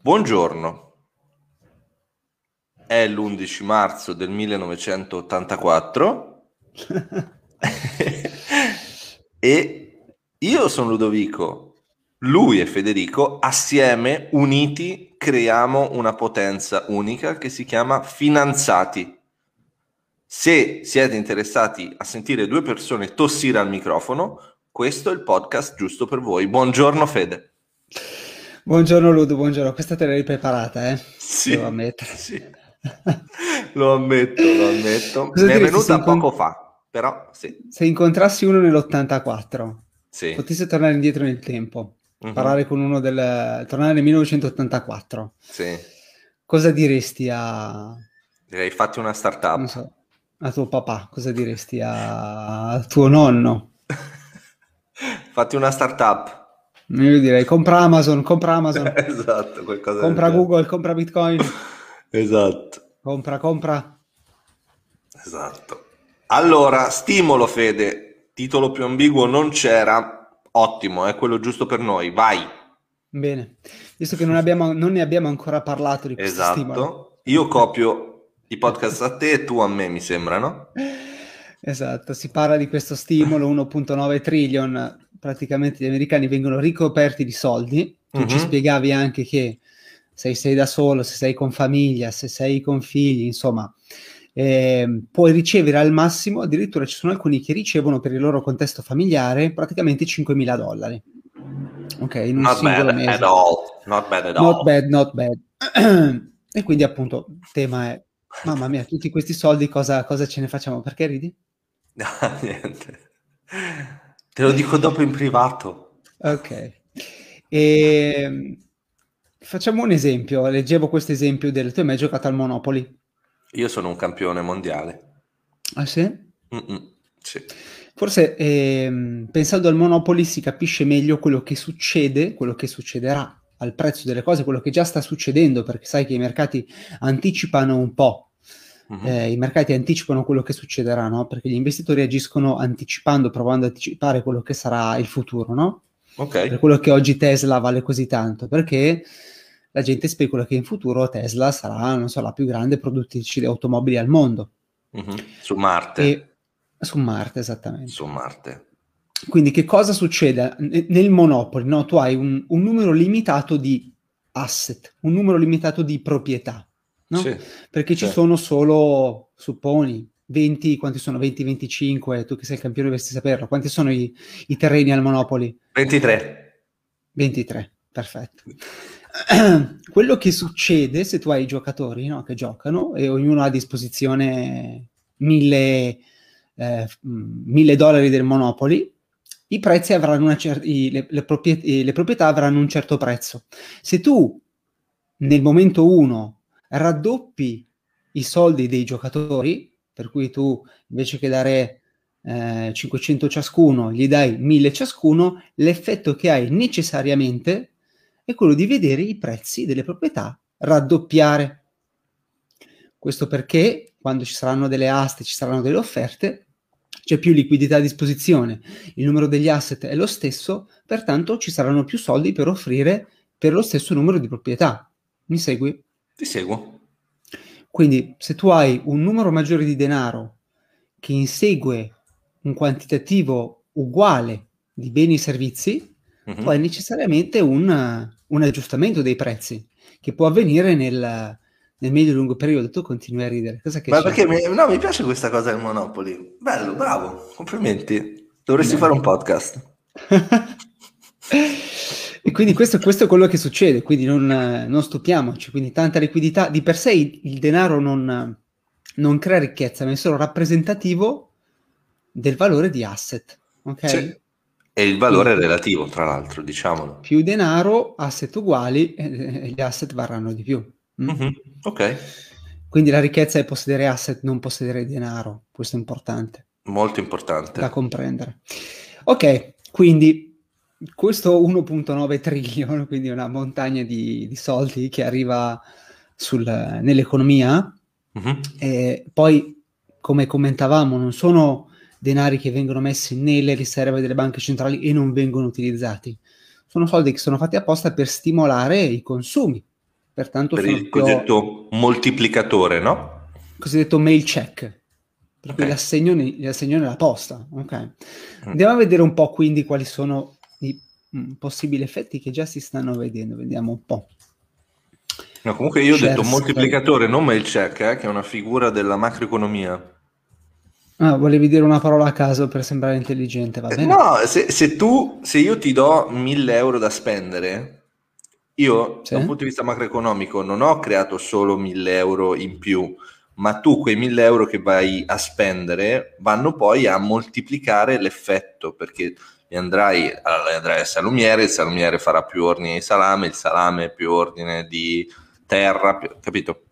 Buongiorno. È l'11 marzo del 1984 e io sono Ludovico, lui è Federico, assieme, uniti, creiamo una potenza unica che si chiama Finanzati. Se siete interessati a sentire due persone tossire al microfono, questo è il podcast giusto per voi. Buongiorno Fede. Buongiorno Ludo, buongiorno. Questa te l'hai preparata, eh? Sì, Devo ammettere. Sì. lo ammetto, lo ammetto. Cosa Mi è venuta incont- poco fa, però sì. Se incontrassi uno nell'84, sì. potessi tornare indietro nel tempo, uh-huh. parlare con uno del... tornare nel 1984, sì. cosa diresti a... Direi fatti una startup. Non so, a tuo papà, cosa diresti a, a tuo nonno? fatti una startup. Io direi compra Amazon, compra Amazon. esatto, Compra Google, compra Bitcoin. esatto. Compra, compra. Esatto. Allora, stimolo Fede, titolo più ambiguo non c'era, ottimo, è quello giusto per noi, vai. Bene, visto che non, abbiamo, non ne abbiamo ancora parlato di questo esatto. stimolo. Io copio i podcast a te e tu a me, mi sembra, no? Esatto, si parla di questo stimolo 1.9 trillion praticamente gli americani vengono ricoperti di soldi. Tu uh-huh. ci mhm. spiegavi anche che se sei da solo, se sei con famiglia, se sei con figli, insomma, eh, puoi ricevere al massimo, addirittura ci sono alcuni che ricevono per il loro contesto familiare praticamente 5.000 dollari. Ok, in un not singolo bad mese. At all. Not bad at all. Not bad, not bad. e quindi appunto il tema è, mamma mia, tutti questi soldi cosa, cosa ce ne facciamo? Perché ridi? No, niente. Te lo dico dopo in privato. Ok. E... Ehm, facciamo un esempio. Leggevo questo esempio del... Tu hai mai giocato al Monopoli? Io sono un campione mondiale. Ah sì? Sì. Forse ehm, pensando al Monopoli si capisce meglio quello che succede, quello che succederà al prezzo delle cose, quello che già sta succedendo, perché sai che i mercati anticipano un po' Uh-huh. Eh, I mercati anticipano quello che succederà, no? Perché gli investitori agiscono anticipando, provando a anticipare quello che sarà il futuro, no? Ok. Per quello che oggi Tesla vale così tanto, perché la gente specula che in futuro Tesla sarà, non so, la più grande produttrice di automobili al mondo. Uh-huh. Su Marte. E, su Marte, esattamente. Su Marte. Quindi che cosa succede? Nel Monopoli, no? Tu hai un, un numero limitato di asset, un numero limitato di proprietà no? Sì, Perché ci sono solo, supponi, 20, quanti sono? 20, 25, tu che sei il campione dovresti saperlo. Quanti sono i, i terreni al Monopoli? 23. 23, perfetto. Quello che succede se tu hai i giocatori no, che giocano e ognuno ha a disposizione mille, eh, mille dollari del Monopoli, i prezzi avranno una cer- i, le, le, proprietà, le proprietà avranno un certo prezzo. Se tu nel momento 1 raddoppi i soldi dei giocatori, per cui tu invece che dare eh, 500 ciascuno, gli dai 1000 ciascuno, l'effetto che hai necessariamente è quello di vedere i prezzi delle proprietà raddoppiare. Questo perché quando ci saranno delle aste, ci saranno delle offerte, c'è più liquidità a disposizione, il numero degli asset è lo stesso, pertanto ci saranno più soldi per offrire per lo stesso numero di proprietà. Mi segui? Ti seguo. Quindi se tu hai un numero maggiore di denaro che insegue un quantitativo uguale di beni e servizi, mm-hmm. hai necessariamente un, un, aggiustamento dei prezzi che può avvenire nel, nel medio e lungo periodo. Tu continui a ridere. Cosa che Ma c'è? perché mi, no, mi piace questa cosa del Monopoli. Bello, bravo, complimenti. Dovresti Beh. fare un podcast. E quindi questo, questo, è quello che succede, quindi non, non, stupiamoci, quindi tanta liquidità, di per sé il, il denaro non, non, crea ricchezza, ma è solo rappresentativo del valore di asset. Okay? Sì. E il valore quindi, relativo, tra l'altro, diciamolo. Più denaro, asset uguali, eh, gli asset varranno di più. Mm? Mm-hmm. Ok. Quindi la ricchezza è possedere asset, non possedere denaro, questo è importante. Molto importante. Da comprendere. Ok, quindi questo 1.9 trillion, quindi una montagna di, di soldi che arriva sul, nell'economia, uh-huh. e poi come commentavamo non sono denari che vengono messi nelle riserve delle banche centrali e non vengono utilizzati, sono soldi che sono fatti apposta per stimolare i consumi, Pertanto per il cosiddetto moltiplicatore, no? Cosiddetto mail check, per okay. cui l'assegno, l'assegno nella posta. Okay. Mm. Andiamo a vedere un po' quindi quali sono i mm, possibili effetti che già si stanno vedendo, vediamo un po'. No, comunque io ho detto moltiplicatore, non mail check, eh, che è una figura della macroeconomia. Ah, volevi dire una parola a caso per sembrare intelligente, va bene? No, se, se tu, se io ti do 1000 euro da spendere, io sì? da un punto di vista macroeconomico non ho creato solo 1000 euro in più, ma tu quei 1000 euro che vai a spendere vanno poi a moltiplicare l'effetto, perché li andrai, allora, andrai al salumiere, il salumiere farà più ordine di salame, il salame più ordine di terra, più, capito?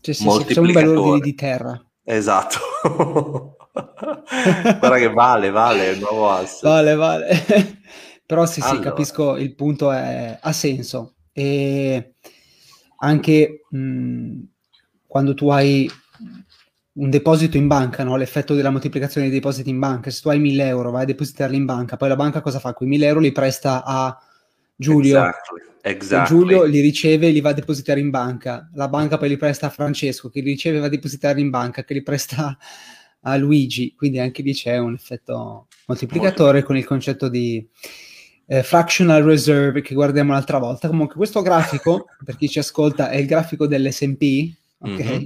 Cioè, sì, sì, un bel ordine di terra. Esatto. Guarda che vale, vale il nuovo asset. Vale, vale. Però sì, allora. sì, capisco, il punto è, ha senso. E anche mh, quando tu hai un deposito in banca, no? l'effetto della moltiplicazione dei depositi in banca, se tu hai 1000 euro, vai a depositarli in banca, poi la banca cosa fa? Quei 1000 euro li presta a Giulio. Exactly. Exactly. Giulio li riceve e li va a depositare in banca. La banca poi li presta a Francesco, che li riceve e va a depositare in banca, che li presta a Luigi. Quindi anche lì c'è un effetto moltiplicatore Molto. con il concetto di eh, fractional reserve che guardiamo l'altra volta. Comunque questo grafico, per chi ci ascolta, è il grafico dell'S&P, ok? Mm-hmm.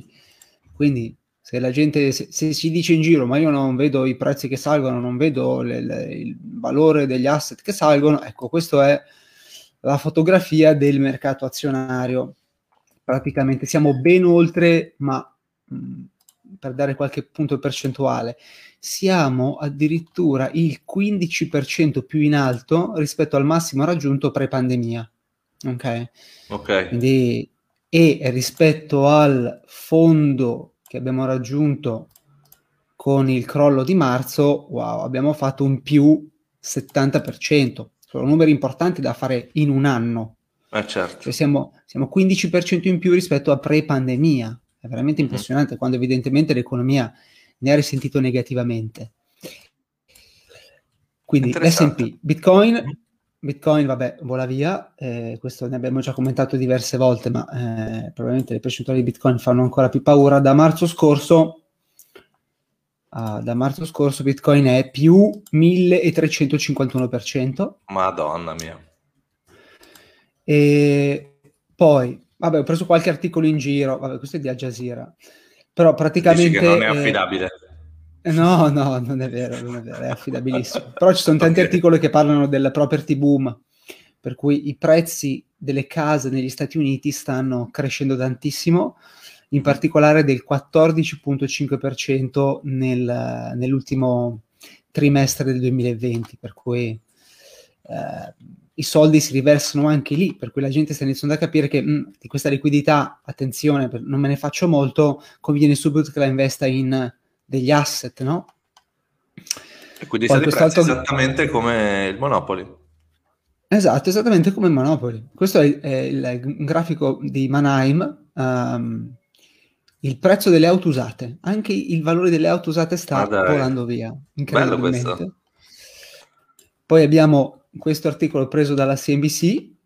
Quindi se la gente, se, se, si dice in giro, ma io non vedo i prezzi che salgono, non vedo le, le, il valore degli asset che salgono, ecco, questo è la fotografia del mercato azionario. Praticamente siamo ben oltre, ma mh, mm, per dare qualche punto percentuale, siamo addirittura il 15% più in alto rispetto al massimo raggiunto pre-pandemia. Ok? Ok. Quindi, e rispetto al fondo che abbiamo raggiunto con il crollo di marzo, wow, abbiamo fatto un più 70% sono numeri importanti da fare in un anno. Eh certo. Cioè siamo, siamo 15% in più rispetto a pre-pandemia. È veramente mm-hmm. impressionante quando evidentemente l'economia ne ha risentito negativamente. Quindi l'S&P, Bitcoin, mm-hmm. Bitcoin vabbè vola via, eh, questo ne abbiamo già commentato diverse volte, ma eh, probabilmente le percentuali di Bitcoin fanno ancora più paura. Da marzo scorso Uh, da marzo scorso Bitcoin è più 1351%. Madonna mia. E poi, vabbè, ho preso qualche articolo in giro, vabbè, questo è di Al Jazeera, però praticamente... Dici che non è affidabile. Eh, no, no, non è vero, non è vero, è affidabilissimo. però ci sono tanti okay. articoli che parlano del property boom, per cui i prezzi delle case negli Stati Uniti stanno crescendo tantissimo in particolare del 14.5% nel, nell'ultimo trimestre del 2020, per cui eh, i soldi si riversano anche lì, per cui la gente sta iniziando a capire che mh, mm, di questa liquidità, attenzione, per, non me ne faccio molto, conviene subito che la investa in degli asset, no? E quindi Poi siete prezzi esattamente come il Monopoli. Esatto, esattamente come il Monopoli. Questo è, è il, grafico di Mannheim, um, il prezzo delle auto usate, anche il valore delle auto usate sta volando via, incredibilmente. Poi abbiamo questo articolo preso dalla CNBC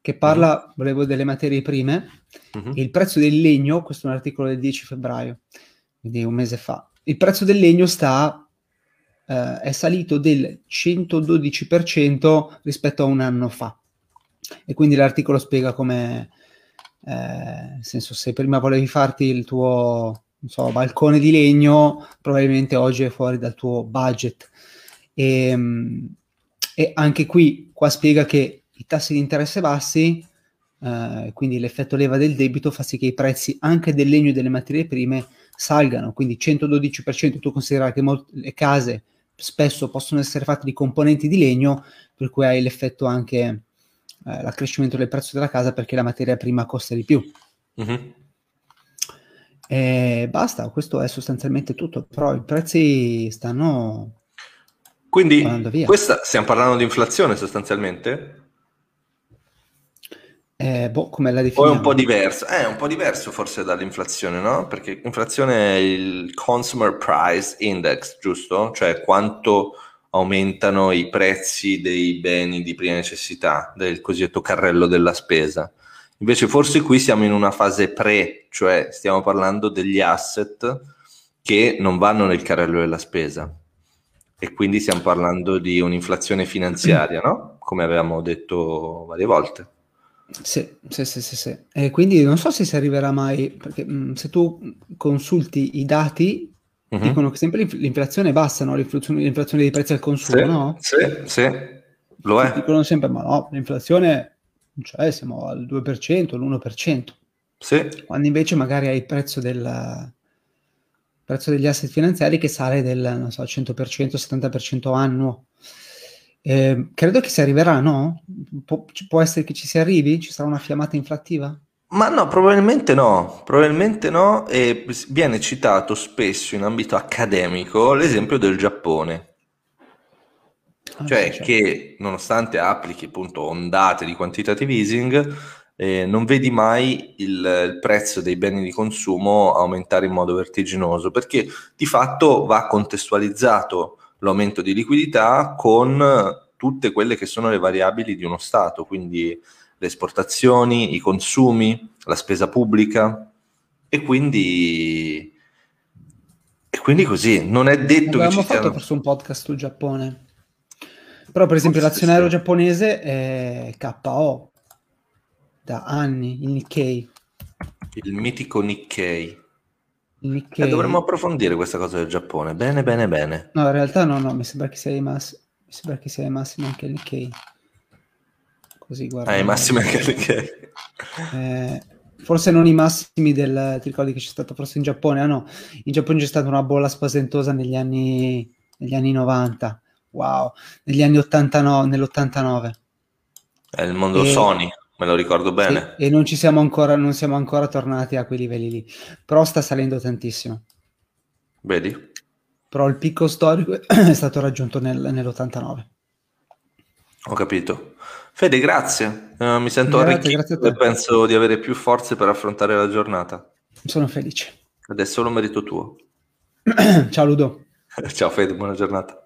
che parla, mm. volevo, delle materie prime. Mm-hmm. Il prezzo del legno, questo è un articolo del 10 febbraio, quindi un mese fa. Il prezzo del legno sta, eh, è salito del 112% rispetto a un anno fa. E quindi l'articolo spiega come eh, nel senso, se prima volevi farti il tuo so, balcone di legno, probabilmente oggi è fuori dal tuo budget. E, e anche qui, qua spiega che i tassi di interesse bassi, eh, quindi l'effetto leva del debito, fa sì che i prezzi anche del legno e delle materie prime salgano, quindi 112%, tu considera che mol- le case spesso possono essere fatte di componenti di legno, per cui hai l'effetto anche eh, l'accrescimento del prezzo della casa perché la materia prima costa di più. Mm-hmm. E basta, questo è sostanzialmente tutto, però i prezzi stanno... Quindi questa, stiamo parlando di inflazione sostanzialmente? Eh, boh, come la definiamo? O è un po' diverso? È un po' diverso forse dall'inflazione, no? Perché l'inflazione è il Consumer Price Index, giusto? Cioè quanto aumentano i prezzi dei beni di prima necessità, del cosiddetto carrello della spesa. Invece forse qui siamo in una fase pre, cioè stiamo parlando degli asset che non vanno nel carrello della spesa e quindi stiamo parlando di un'inflazione finanziaria, no? Come avevamo detto varie volte. Sì, sì, sì, sì, sì. E quindi non so se si arriverà mai, perché mh, mm, se tu consulti i dati, uh-huh. dicono che sempre l'inflazione è bassa, no? l'inflazione, l'inflazione dei prezzi al consumo, sì, no? Sì, sì, lo è. Dicono sempre, ma no, l'inflazione, cioè siamo al 2%, l'1%. Sì. Quando invece magari hai il prezzo del prezzo degli asset finanziari che sale del non so, 100%, 70% annuo. Eh, credo che si arriverà, no? Pu- può essere che ci si arrivi? Ci sarà una fiammata inflattiva? Ma no, probabilmente no, probabilmente no, e viene citato spesso in ambito accademico l'esempio del Giappone. Ah, cioè sì, certo. che nonostante applichi appunto ondate di quantitative easing, eh, non vedi mai il, il, prezzo dei beni di consumo aumentare in modo vertiginoso, perché di fatto va contestualizzato l'aumento di liquidità con tutte quelle che sono le variabili di uno Stato, quindi le esportazioni, i consumi, la spesa pubblica e quindi, e quindi così, non è detto Abbiamo che ci fatto siano... forse un podcast sul Giappone, però per esempio forse l'azionario sì. giapponese è KO da anni, il Nikkei. Il mitico Nikkei. Nikkei. Eh, dovremmo approfondire questa cosa del Giappone. Bene, bene, bene. No, in realtà no, no, mi sembra che sia ai massimi, mi sembra che sia ai massimi anche il Nikkei. Così guarda. Ah, ai massimi anche il Nikkei. Eh, forse non i massimi del... Ti ricordi che c'è stato forse in Giappone? Ah no, in Giappone c'è stata una bolla spaventosa negli anni, negli anni 90. Wow, negli anni 89, nell'89. È il mondo e... Sony me lo ricordo bene. Sì, e non ci siamo ancora, non siamo ancora tornati a quei livelli lì, però sta salendo tantissimo. Vedi? Però il picco storico è stato raggiunto nel, nell'89. Ho capito. Fede, grazie. Uh, mi sento arricchito e penso di avere più forze per affrontare la giornata. Sono felice. Ed è solo merito tuo. Ciao Ludo. Ciao Fede, buona giornata.